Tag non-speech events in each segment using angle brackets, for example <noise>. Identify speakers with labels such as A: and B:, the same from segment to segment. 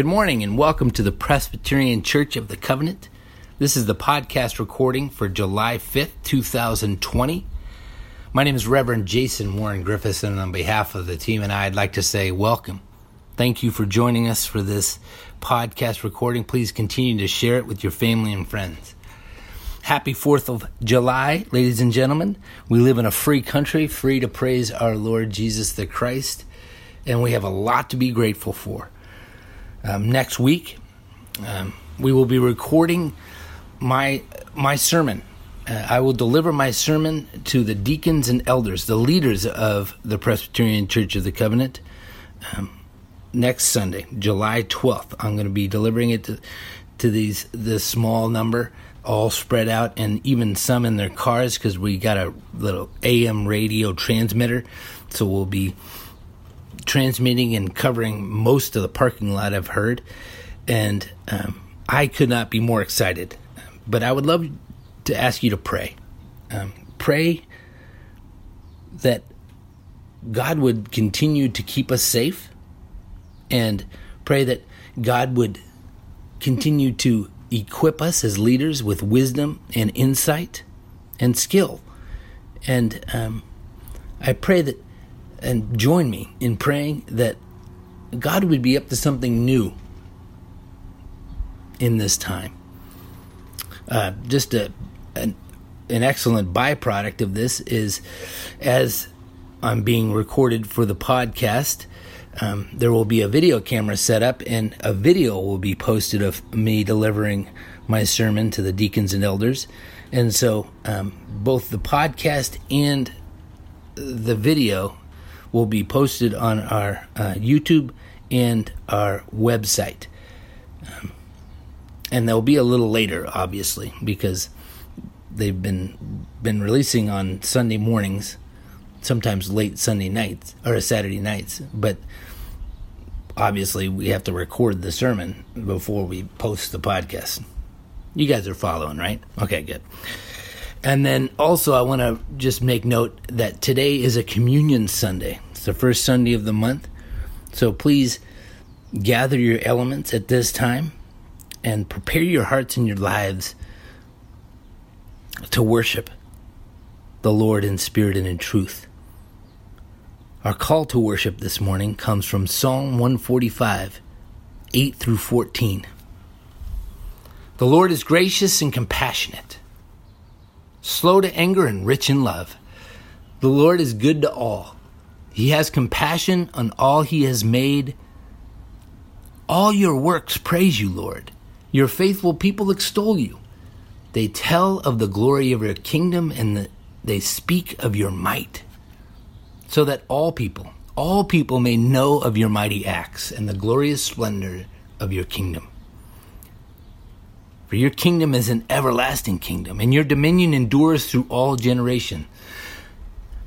A: Good morning and welcome to the Presbyterian Church of the Covenant. This is the podcast recording for July 5th, 2020. My name is Reverend Jason Warren Griffiths, and on behalf of the team and I, I'd like to say welcome. Thank you for joining us for this podcast recording. Please continue to share it with your family and friends. Happy 4th of July, ladies and gentlemen. We live in a free country, free to praise our Lord Jesus the Christ, and we have a lot to be grateful for. Um, next week, um, we will be recording my my sermon. Uh, I will deliver my sermon to the deacons and elders, the leaders of the Presbyterian Church of the Covenant, um, next Sunday, July twelfth. I'm going to be delivering it to to these this small number, all spread out, and even some in their cars because we got a little AM radio transmitter, so we'll be transmitting and covering most of the parking lot I've heard, and um, I could not be more excited. But I would love to ask you to pray. Um, pray that God would continue to keep us safe, and pray that God would continue to equip us as leaders with wisdom and insight and skill. And um, I pray that and join me in praying that God would be up to something new in this time. Uh, just a, an, an excellent byproduct of this is as I'm being recorded for the podcast, um, there will be a video camera set up and a video will be posted of me delivering my sermon to the deacons and elders. And so um, both the podcast and the video will be posted on our uh, YouTube and our website. Um, and they'll be a little later, obviously, because they've been been releasing on Sunday mornings, sometimes late Sunday nights or Saturday nights. But obviously, we have to record the sermon before we post the podcast. You guys are following, right? Okay, good. And then also, I want to just make note that today is a communion Sunday. It's the first Sunday of the month. So please gather your elements at this time and prepare your hearts and your lives to worship the Lord in spirit and in truth. Our call to worship this morning comes from Psalm 145, 8 through 14. The Lord is gracious and compassionate slow to anger and rich in love. The Lord is good to all. He has compassion on all he has made. All your works praise you, Lord. Your faithful people extol you. They tell of the glory of your kingdom and the, they speak of your might, so that all people, all people may know of your mighty acts and the glorious splendor of your kingdom. For your kingdom is an everlasting kingdom, and your dominion endures through all generation.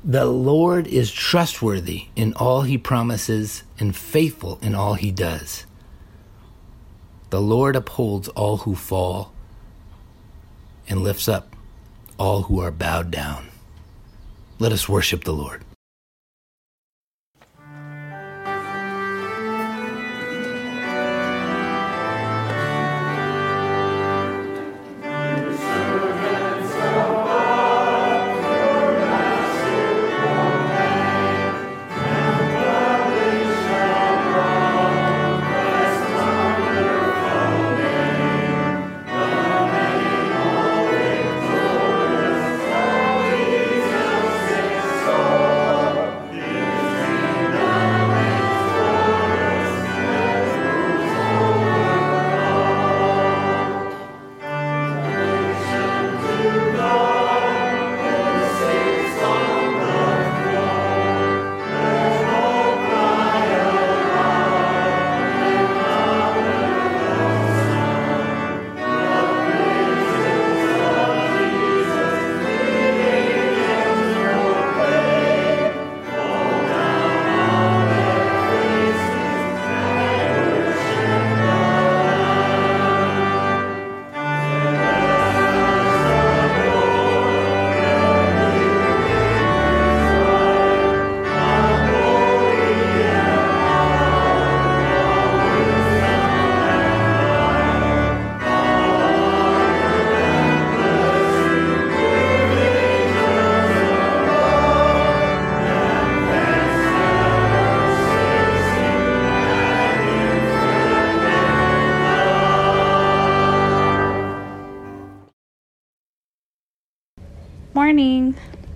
A: The Lord is trustworthy in all he promises and faithful in all he does. The Lord upholds all who fall and lifts up all who are bowed down. Let us worship the Lord.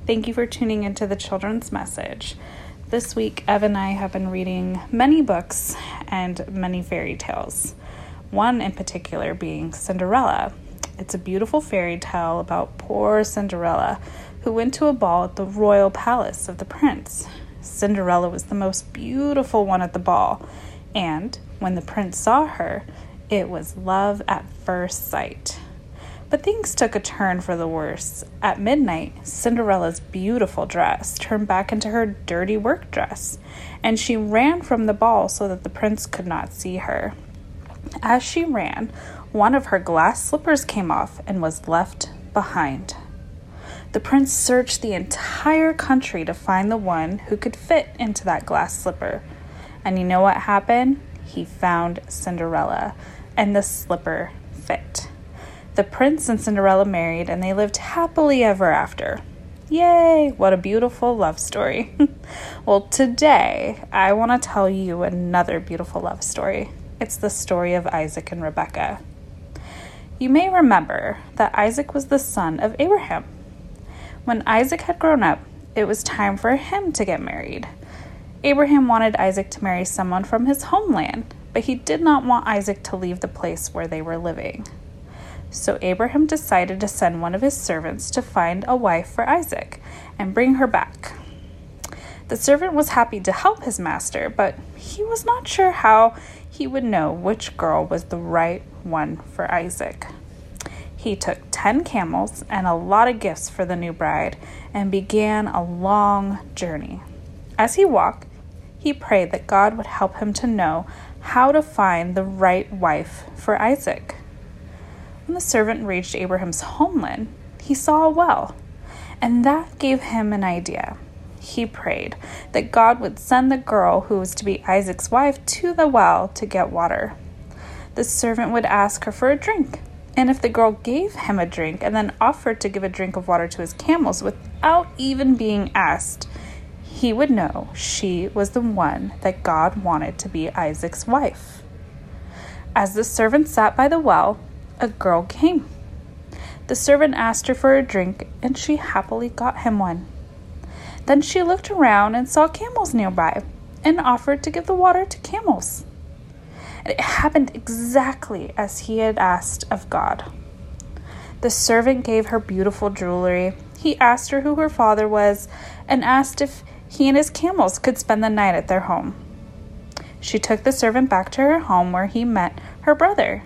B: Thank you for tuning into the children's message. This week, Ev and I have been reading many books and many fairy tales. One in particular being Cinderella. It's a beautiful fairy tale about poor Cinderella who went to a ball at the royal palace of the prince. Cinderella was the most beautiful one at the ball, and when the prince saw her, it was love at first sight. But things took a turn for the worse. At midnight, Cinderella's beautiful dress turned back into her dirty work dress, and she ran from the ball so that the prince could not see her. As she ran, one of her glass slippers came off and was left behind. The prince searched the entire country to find the one who could fit into that glass slipper. And you know what happened? He found Cinderella, and the slipper fit. The prince and Cinderella married, and they lived happily ever after. Yay! What a beautiful love story. <laughs> well, today I want to tell you another beautiful love story. It's the story of Isaac and Rebekah. You may remember that Isaac was the son of Abraham. When Isaac had grown up, it was time for him to get married. Abraham wanted Isaac to marry someone from his homeland, but he did not want Isaac to leave the place where they were living. So Abraham decided to send one of his servants to find a wife for Isaac and bring her back. The servant was happy to help his master, but he was not sure how he would know which girl was the right one for Isaac. He took 10 camels and a lot of gifts for the new bride and began a long journey. As he walked, he prayed that God would help him to know how to find the right wife for Isaac. When the servant reached Abraham's homeland, he saw a well, and that gave him an idea. He prayed that God would send the girl who was to be Isaac's wife to the well to get water. The servant would ask her for a drink, and if the girl gave him a drink and then offered to give a drink of water to his camels without even being asked, he would know she was the one that God wanted to be Isaac's wife. As the servant sat by the well, a girl came. The servant asked her for a drink, and she happily got him one. Then she looked around and saw camels nearby and offered to give the water to camels. It happened exactly as he had asked of God. The servant gave her beautiful jewelry. He asked her who her father was and asked if he and his camels could spend the night at their home. She took the servant back to her home where he met her brother.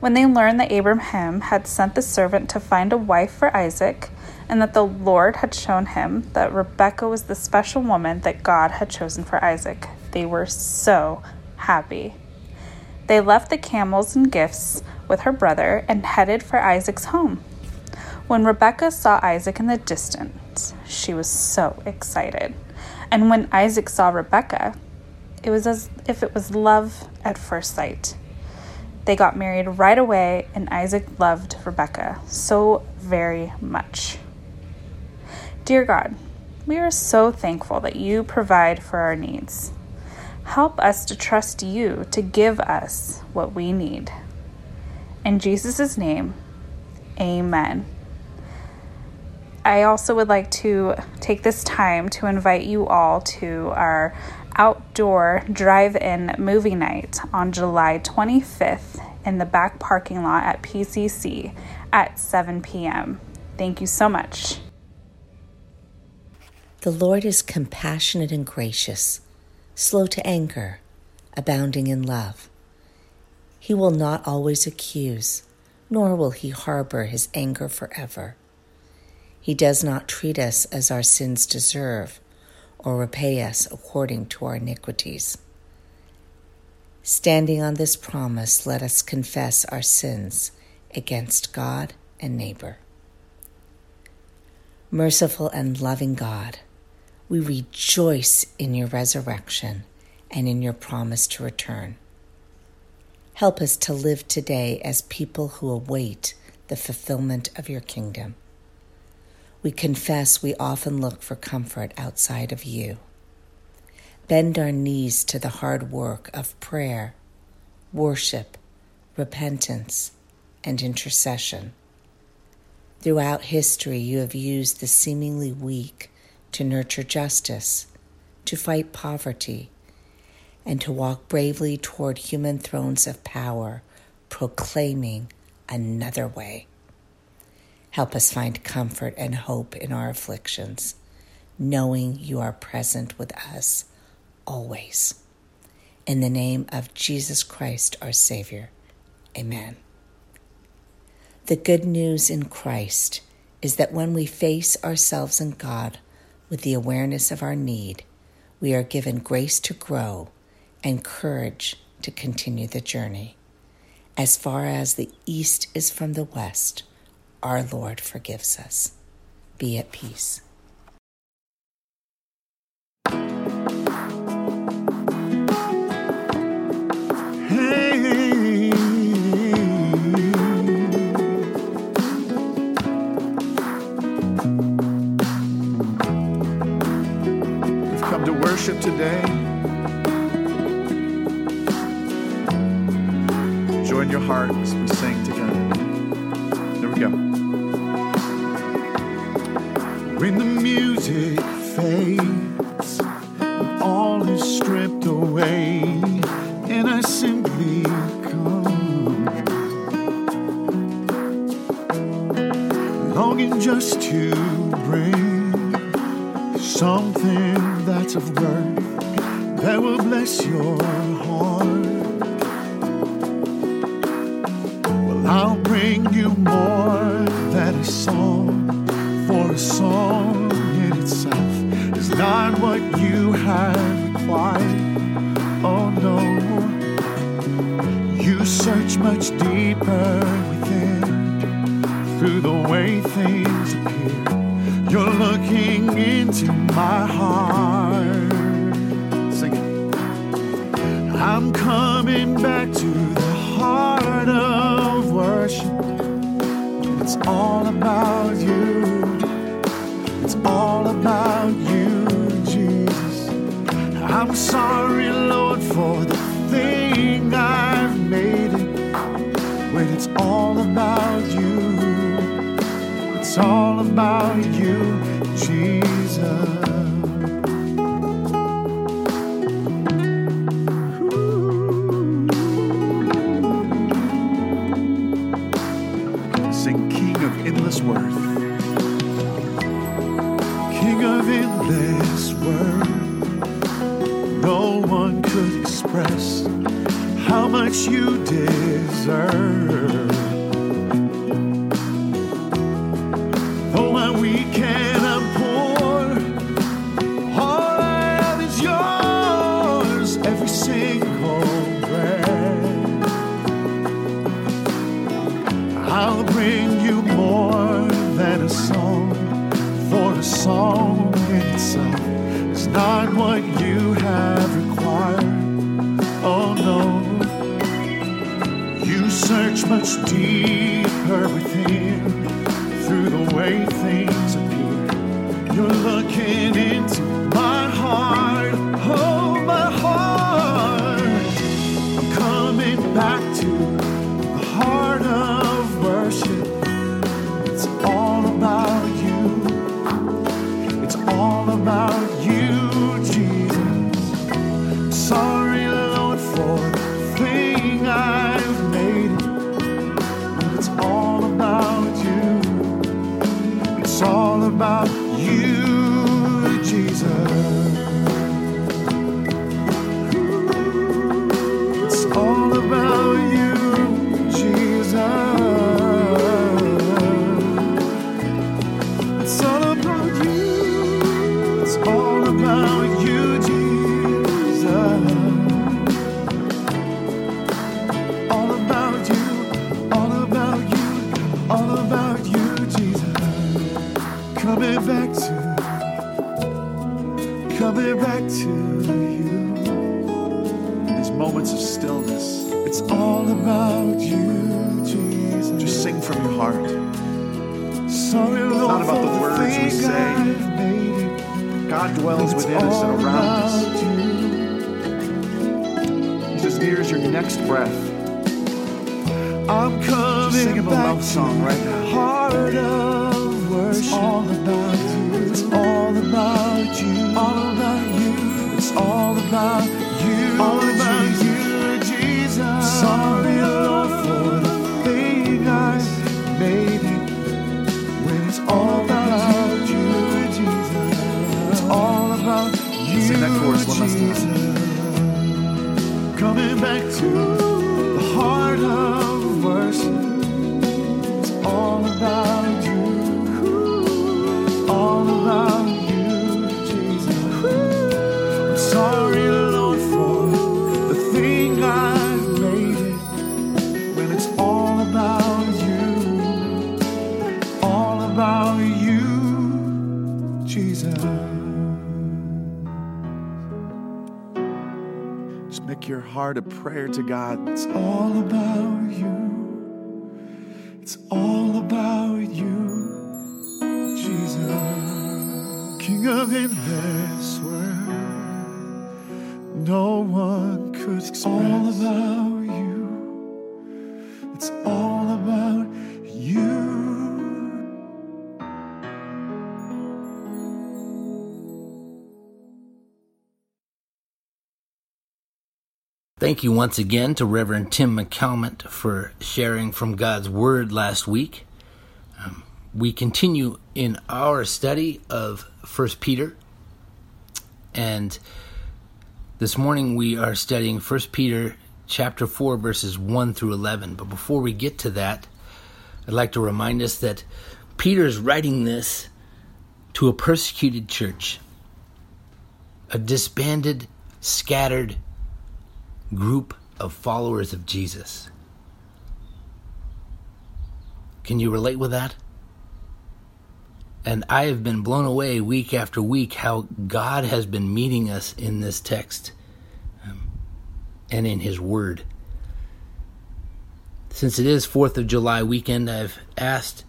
B: When they learned that Abraham had sent the servant to find a wife for Isaac, and that the Lord had shown him that Rebekah was the special woman that God had chosen for Isaac, they were so happy. They left the camels and gifts with her brother and headed for Isaac's home. When Rebekah saw Isaac in the distance, she was so excited. And when Isaac saw Rebekah, it was as if it was love at first sight. They got married right away, and Isaac loved Rebekah so very much. Dear God, we are so thankful that you provide for our needs. Help us to trust you to give us what we need. In Jesus' name, amen. I also would like to take this time to invite you all to our outdoor drive in movie night on July 25th in the back parking lot at PCC at 7 p.m. Thank you so much.
C: The Lord is compassionate and gracious, slow to anger, abounding in love. He will not always accuse, nor will he harbor his anger forever. He does not treat us as our sins deserve or repay us according to our iniquities. Standing on this promise, let us confess our sins against God and neighbor. Merciful and loving God, we rejoice in your resurrection and in your promise to return. Help us to live today as people who await the fulfillment of your kingdom. We confess we often look for comfort outside of you. Bend our knees to the hard work of prayer, worship, repentance, and intercession. Throughout history, you have used the seemingly weak to nurture justice, to fight poverty, and to walk bravely toward human thrones of power, proclaiming another way. Help us find comfort and hope in our afflictions, knowing you are present with us always. In the name of Jesus Christ, our Savior. Amen. The good news in Christ is that when we face ourselves and God with the awareness of our need, we are given grace to grow and courage to continue the journey. As far as the east is from the west, our Lord forgives us. Be at peace.
D: worship all about you, Jesus. I'm sorry, Lord, for the thing I've made it. When it's all about you. It's all about you, you deserve. Back to
E: heart a prayer to God.
D: It's all about
A: Thank you once again to Reverend Tim McCalmont for sharing from God's Word last week. Um, we continue in our study of First Peter, and this morning we are studying First Peter chapter 4 verses 1 through 11. But before we get to that, I'd like to remind us that Peter is writing this to a persecuted church, a disbanded, scattered group of followers of Jesus. Can you relate with that? And I have been blown away week after week how God has been meeting us in this text um, and in His Word. Since it is 4th of July weekend, I've asked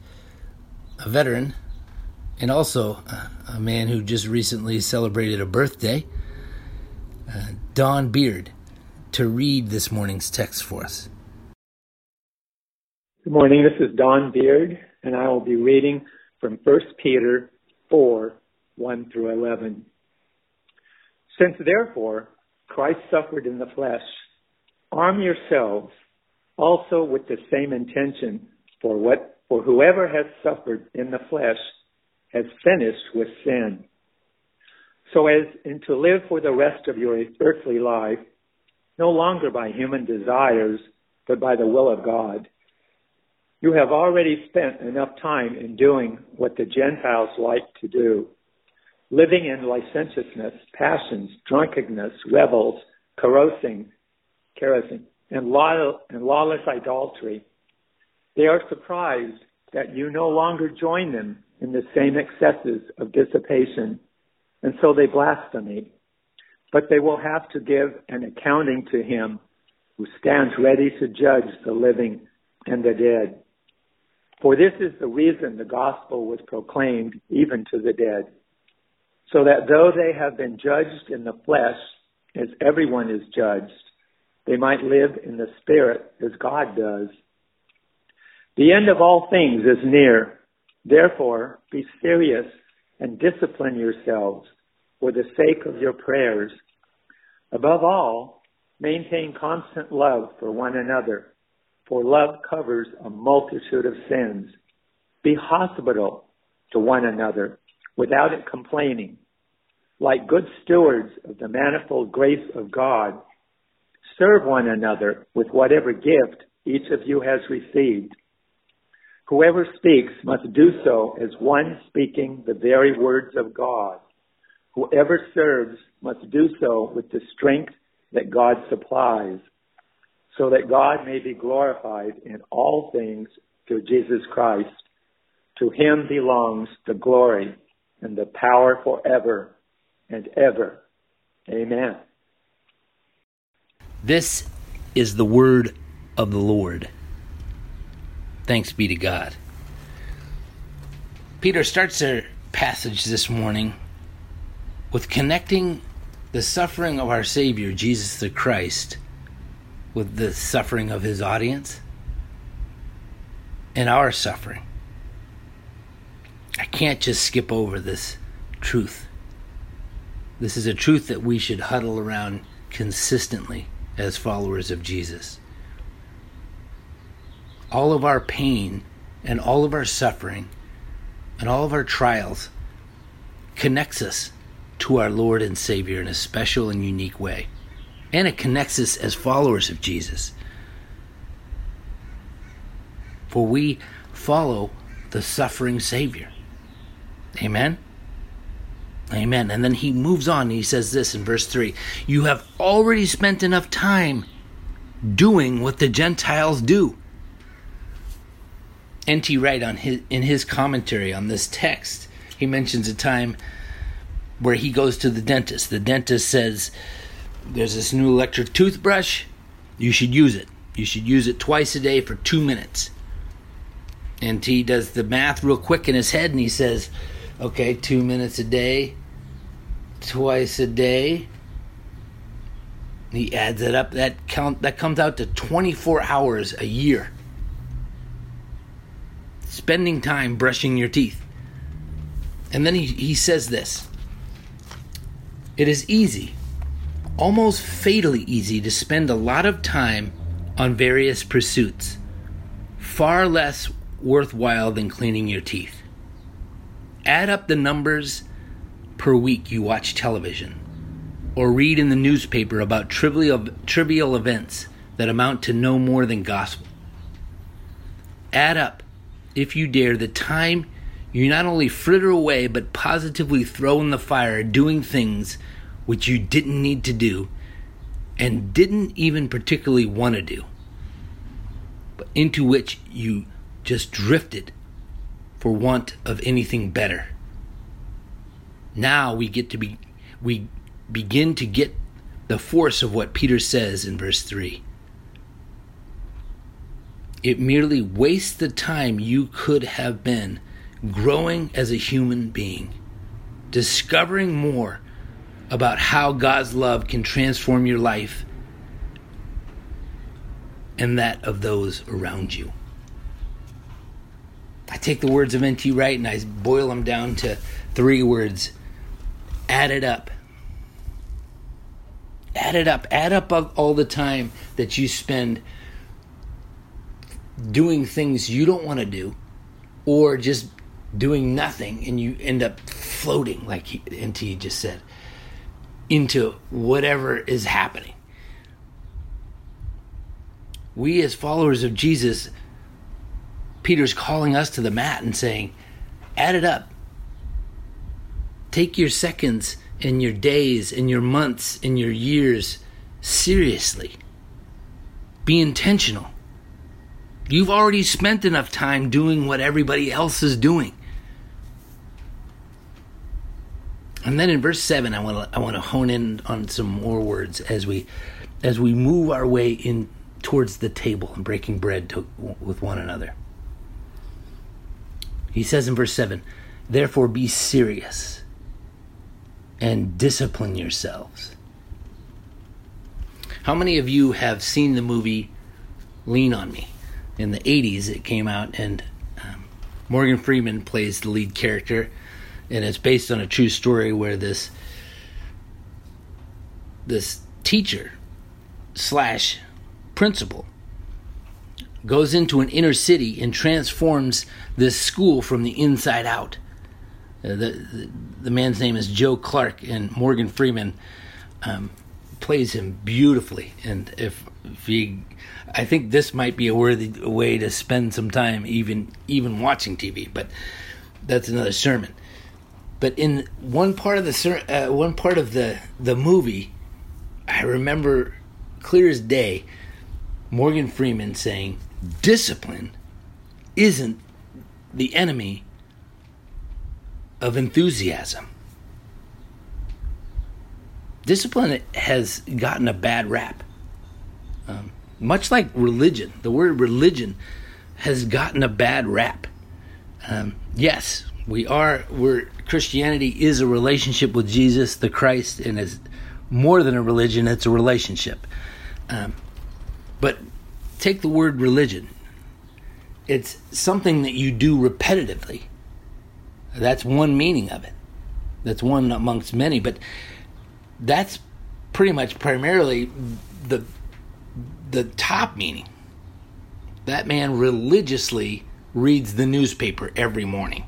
A: a veteran and also a man who just recently celebrated a birthday, uh, Don Beard, to read this morning's text for us.
F: Good morning. This is Don Beard, and I will be reading from 1 Peter 4 1 through 11. Since therefore Christ suffered in the flesh, arm yourselves also with the same intention, for what for whoever has suffered in the flesh has finished with sin. So as in to live for the rest of your earthly life, no longer by human desires, but by the will of God. You have already spent enough time in doing what the Gentiles like to do, living in licentiousness, passions, drunkenness, revels, carousing, carousing, and, law, and lawless idolatry. They are surprised that you no longer join them in the same excesses of dissipation, and so they blaspheme. But they will have to give an accounting to him who stands ready to judge the living and the dead. For this is the reason the gospel was proclaimed even to the dead, so that though they have been judged in the flesh, as everyone is judged, they might live in the spirit as God does. The end of all things is near. Therefore, be serious and discipline yourselves for the sake of your prayers. Above all, maintain constant love for one another, for love covers a multitude of sins. Be hospitable to one another without it complaining. Like good stewards of the manifold grace of God, serve one another with whatever gift each of you has received. Whoever speaks must do so as one speaking the very words of God. Whoever serves must do so with the strength that God supplies, so that God may be glorified in all things through Jesus Christ. To him belongs the glory and the power forever and ever. Amen.
A: This is the word of the Lord. Thanks be to God. Peter starts our passage this morning with connecting the suffering of our Savior, Jesus the Christ, with the suffering of his audience. and our suffering. I can't just skip over this truth. This is a truth that we should huddle around consistently as followers of Jesus. All of our pain and all of our suffering and all of our trials connects us to our Lord and Savior in a special and unique way. And it connects us as followers of Jesus. For we follow the suffering Savior. Amen? Amen. And then he moves on and he says this in verse 3 You have already spent enough time doing what the Gentiles do. N.T. Wright on his in his commentary on this text, he mentions a time where he goes to the dentist. The dentist says, There's this new electric toothbrush, you should use it. You should use it twice a day for two minutes. And he does the math real quick in his head and he says, Okay, two minutes a day, twice a day. He adds it up. That count that comes out to 24 hours a year. Spending time brushing your teeth. And then he, he says this. It is easy, almost fatally easy, to spend a lot of time on various pursuits, far less worthwhile than cleaning your teeth. Add up the numbers per week you watch television or read in the newspaper about trivial, trivial events that amount to no more than gospel. Add up, if you dare, the time you not only fritter away but positively throw in the fire doing things which you didn't need to do and didn't even particularly want to do, but into which you just drifted for want of anything better. Now we get to be we begin to get the force of what Peter says in verse 3. It merely wastes the time you could have been growing as a human being, discovering more about how God's love can transform your life and that of those around you. I take the words of N.T. Wright and I boil them down to three words add it up. Add it up. Add up all the time that you spend doing things you don't want to do or just doing nothing and you end up floating, like he, NT just said, into whatever is happening. We, as followers of Jesus, Peter's calling us to the mat and saying, add it up. Take your seconds and your days and your months and your years seriously. Be intentional. You've already spent enough time doing what everybody else is doing. And then in verse 7 I want to I want to hone in on some more words as we as we move our way in towards the table and breaking bread to, with one another. He says in verse 7, "Therefore be serious and discipline yourselves." How many of you have seen the movie Lean on Me? In the 80s it came out and um, Morgan Freeman plays the lead character and it's based on a true story where this this teacher slash principal goes into an inner city and transforms this school from the inside out. Uh, the, the, the man's name is Joe Clark, and Morgan Freeman um, plays him beautifully. And if, if you, I think this might be a worthy way to spend some time, even even watching TV. But that's another sermon. But in one part of the uh, one part of the the movie, I remember clear as day, Morgan Freeman saying, "Discipline isn't the enemy of enthusiasm." Discipline has gotten a bad rap. Um, much like religion, the word religion has gotten a bad rap. Um, yes, we are we're Christianity is a relationship with Jesus the Christ and is more than a religion it's a relationship um, but take the word religion it's something that you do repetitively. That's one meaning of it. That's one amongst many, but that's pretty much primarily the the top meaning. That man religiously reads the newspaper every morning.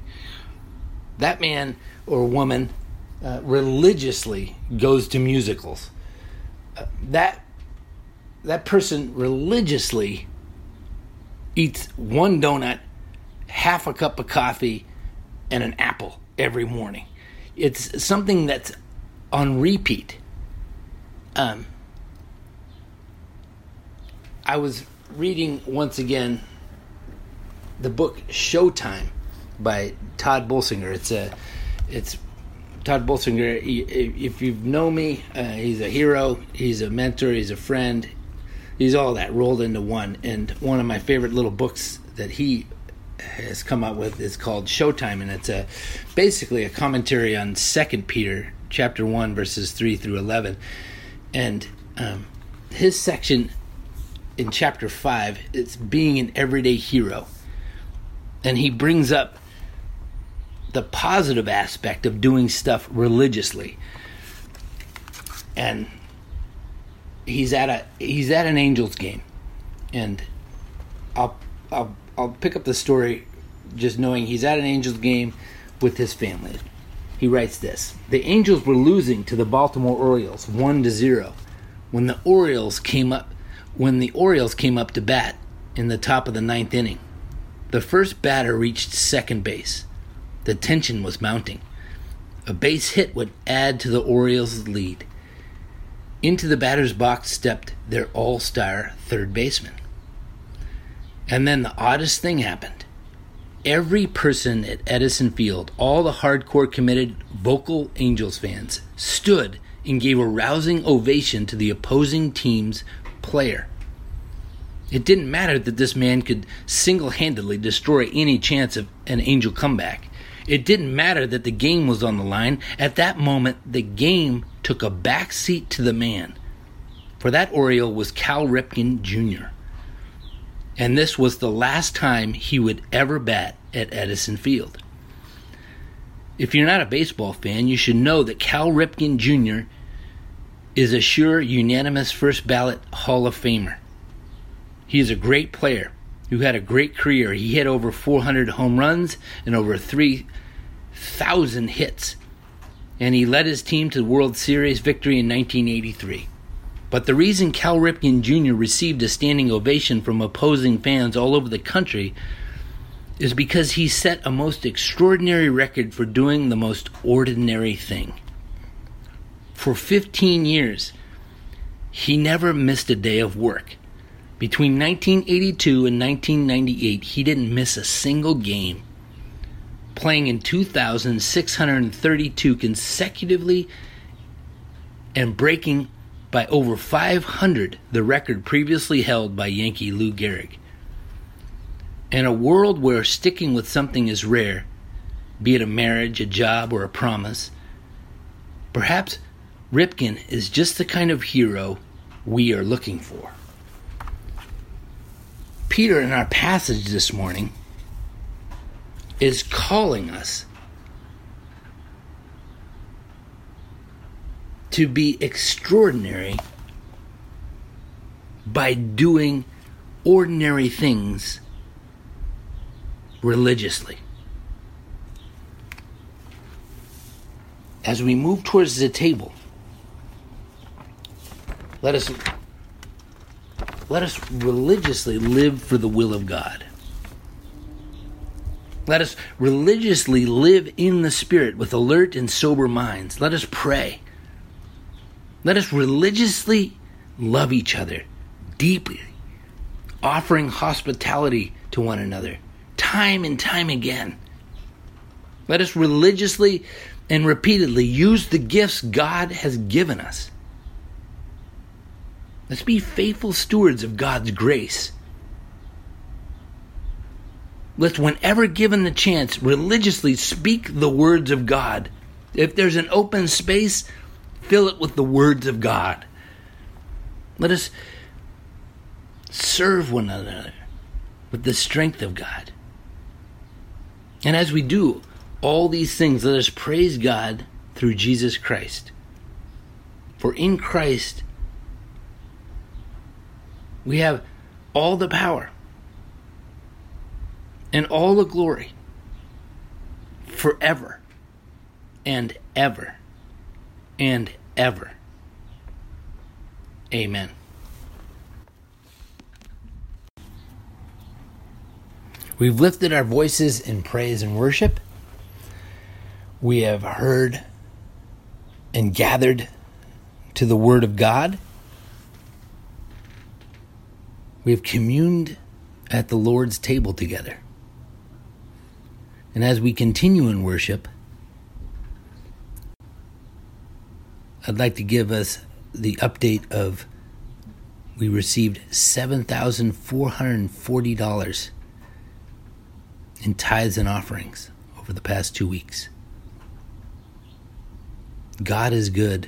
A: That man or woman uh, religiously goes to musicals. Uh, that that person religiously eats one donut, half a cup of coffee, and an apple every morning. It's something that's on repeat. Um, I was reading once again the book Showtime by Tod Bolsinger. It's a, it's Tod Bolsinger. If you know me, uh, he's a hero. He's a mentor. He's a friend. He's all that rolled into one. And one of my favorite little books that he has come out with is called Showtime, and it's a basically a commentary on Second Peter chapter one verses three through eleven, and um, his section in chapter five it's being an everyday hero, and he brings up the positive aspect of doing stuff religiously, and he's at a he's at an Angels game, and I'll I'll I'll pick up the story just knowing he's at an Angels game with his family. He writes this The Angels were losing to the Baltimore Orioles 1 to 0 when the Orioles came up when the Orioles came up to bat in the top of the ninth inning. The first batter reached second base. The tension was mounting. A base hit would add to the Orioles' lead. Into the batter's box stepped their all star third baseman. And then the oddest thing happened. Every person at Edison Field, all the hardcore committed vocal Angels fans, stood and gave a rousing ovation to the opposing team's player. It didn't matter that this man could single handedly destroy any chance of an Angel comeback. It didn't matter that the game was on the line. At that moment, the game took a back seat to the man. For that Oriole was Cal Ripken Jr and this was the last time he would ever bat at Edison Field. If you're not a baseball fan, you should know that Cal Ripken Jr. is a sure unanimous first ballot Hall of Famer. He is a great player who had a great career. He hit over 400 home runs and over 3,000 hits, and he led his team to the World Series victory in 1983. But the reason Cal Ripken Jr. received a standing ovation from opposing fans all over the country is because he set a most extraordinary record for doing the most ordinary thing. For 15 years, he never missed a day of work. Between 1982 and 1998, he didn't miss a single game, playing in 2,632 consecutively and breaking by over 500, the record previously held by Yankee Lou Gehrig. In a world where sticking with something is rare, be it a marriage, a job, or a promise, perhaps Ripken is just the kind of hero we are looking for. Peter, in our passage this morning, is calling us to be extraordinary by doing ordinary things religiously. As we move towards the table, let us let us religiously live for the will of God. Let us religiously live in the Spirit with alert and sober minds. Let us pray. Let us religiously love each other deeply, offering hospitality to one another time and time again. Let us religiously and repeatedly use the gifts God has given us. Let's be faithful stewards of God's grace. Let's, whenever given the chance, religiously speak the words of God. If there's an open space, fill it with the words of God. Let us serve one another. with the strength of God. And as we do all these things, let us praise God through Jesus Christ. For in Christ, we have all the power and all the glory forever and ever and ever. Amen. We've lifted our voices in praise and worship. We have heard and gathered to the Word of God. We have communed at the Lord's table together. And as we continue in worship, I'd like to give us the update of we received $7,440 in tithes and offerings over the past two weeks. God is good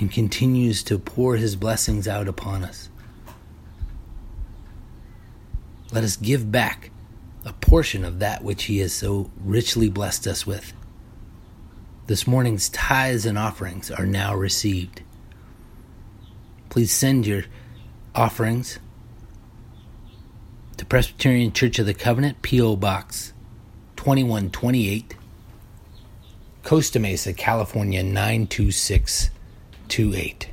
A: and continues to pour his blessings out upon us. Let us give back a portion of that which he has so richly blessed us with. This morning's tithes and offerings are now received. Please send your offerings to Presbyterian Church of the Covenant, P.O. Box 2128, Costa Mesa, California 92628.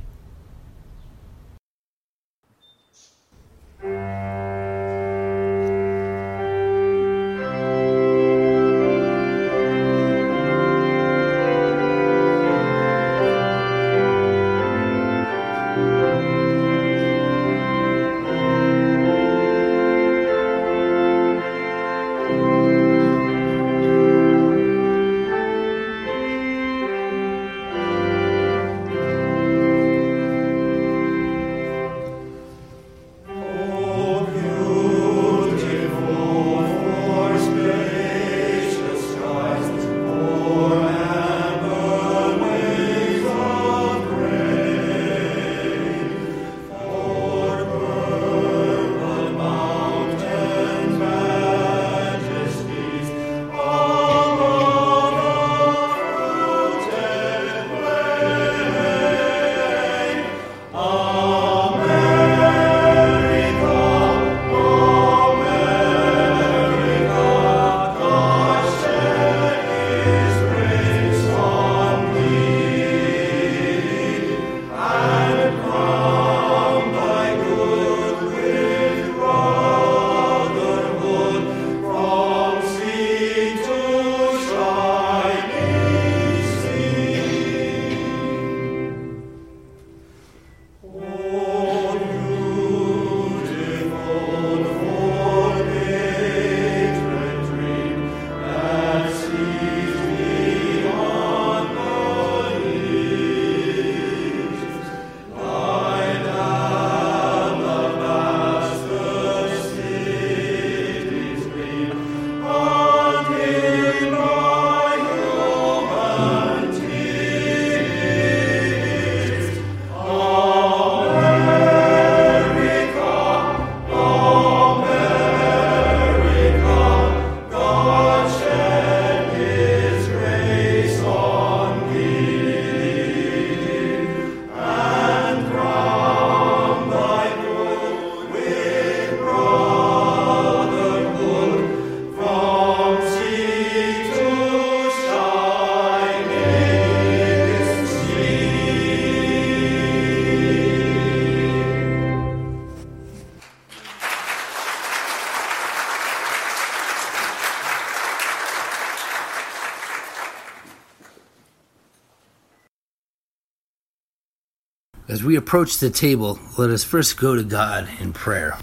A: As we approach the table, let us first go to God in prayer.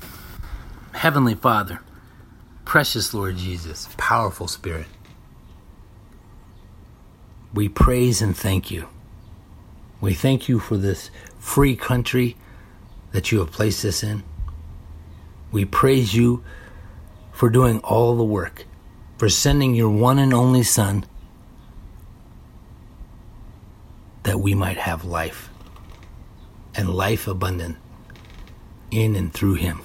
A: Heavenly Father, precious Lord Jesus, powerful Spirit, we praise and thank you. We thank you for this free country that you have placed us in. We praise you for doing all the work, for sending your one and only Son that we might have life and life abundant in and through him.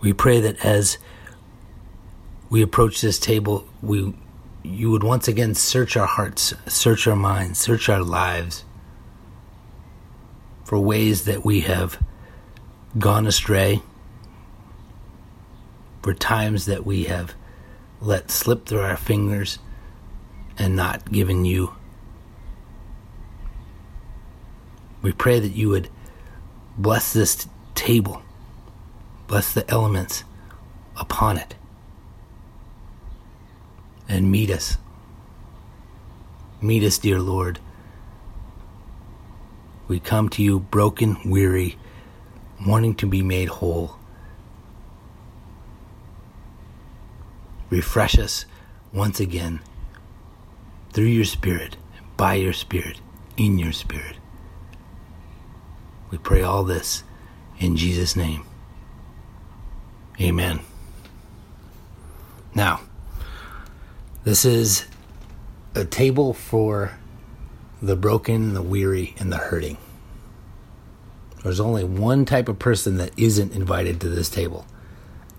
A: We pray that as we approach this table, we you would once again search our hearts, search our minds, search our lives for ways that we have gone astray, for times that we have let slip through our fingers and not given you. We pray that you would bless this table, bless the elements upon it, and meet us. Meet us, dear Lord. We come to you broken, weary, wanting to be made whole. Refresh us once again through your Spirit, by your Spirit, in your Spirit. We pray all this in Jesus' name. Amen. Now, this is a table for the broken, the weary, and the hurting. There's only one type of person that isn't invited to this table,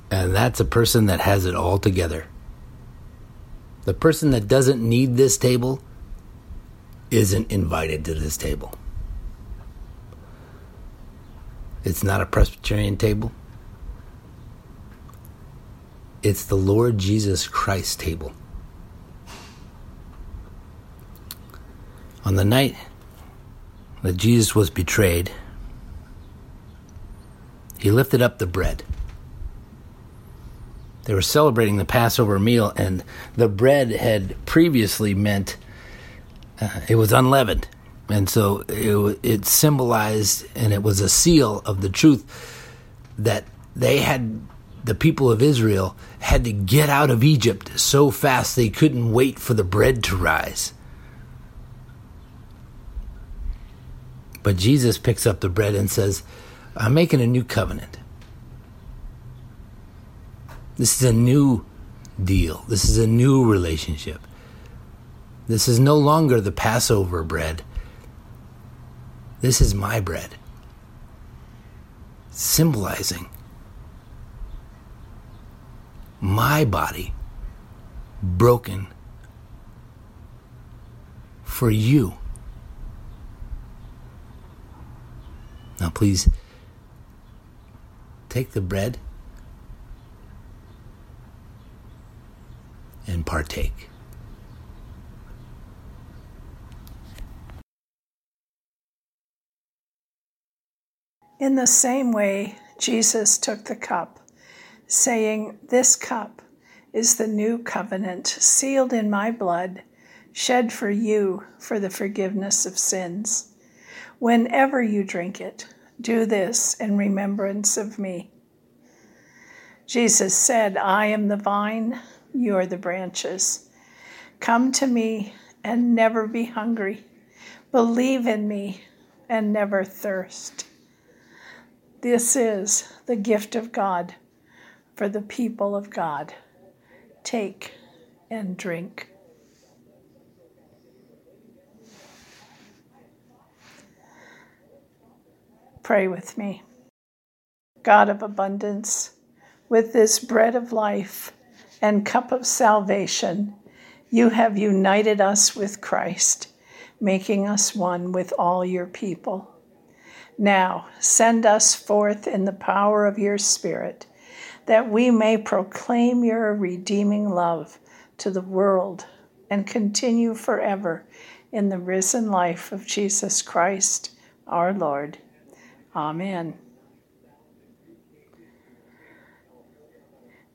A: and that's a person that has it all together. The person that doesn't need this table isn't invited to this table. It's not a Presbyterian table. It's the Lord Jesus Christ table. On the night that Jesus was betrayed, he lifted up the bread. They were celebrating the Passover meal, and the bread had previously meant uh, it was unleavened. And so it, it symbolized and it was a seal of the truth that they had, the people of Israel had to get out of Egypt so fast they couldn't wait for the bread to rise. But Jesus picks up the bread and says, I'm making a new covenant. This is a new deal. This is a new relationship. This is no longer the Passover bread. This is my bread. Symbolizing my body broken for you. Now, please take the bread and partake.
G: In the same way, Jesus took the cup, saying, This cup is the new covenant, sealed in my blood, shed for you for the forgiveness of sins. Whenever you drink it, do this in remembrance of me. Jesus said, I am the vine, you are the branches. Come to me and never be hungry. Believe in me and never thirst. This is the gift of God for the people of God. Take and drink. Pray with me. God of abundance, with this bread of life and cup of salvation, you have united us with Christ, making us one with all your people. Now send us forth in the power of your Spirit, that we may proclaim your redeeming love to the world and continue forever in the risen life of Jesus Christ, our Lord. Amen.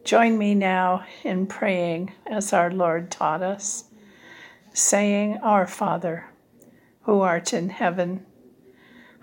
G: Join me now in praying as our Lord taught us, saying, Our Father, who art in heaven,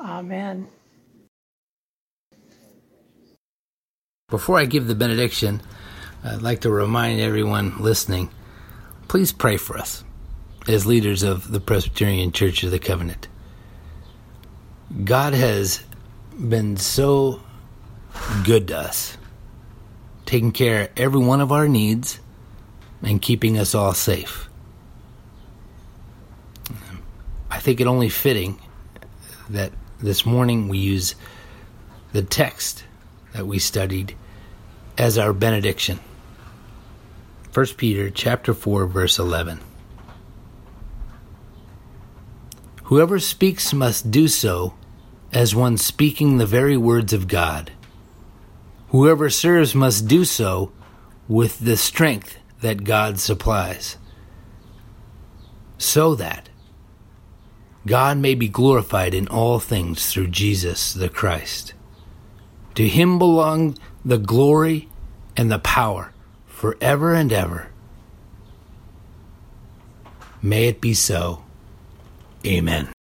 G: Amen.
A: Before I give the benediction, I'd like to remind everyone listening please pray for us as leaders of the Presbyterian Church of the Covenant. God has been so good to us, taking care of every one of our needs and keeping us all safe. I think it only fitting that this morning we use the text that we studied as our benediction. 1 Peter chapter 4 verse 11. Whoever speaks must do so as one speaking the very words of God. Whoever serves must do so with the strength that God supplies, so that God may be glorified in all things through Jesus the Christ. To him belong the glory and the power forever and ever. May it be so. Amen.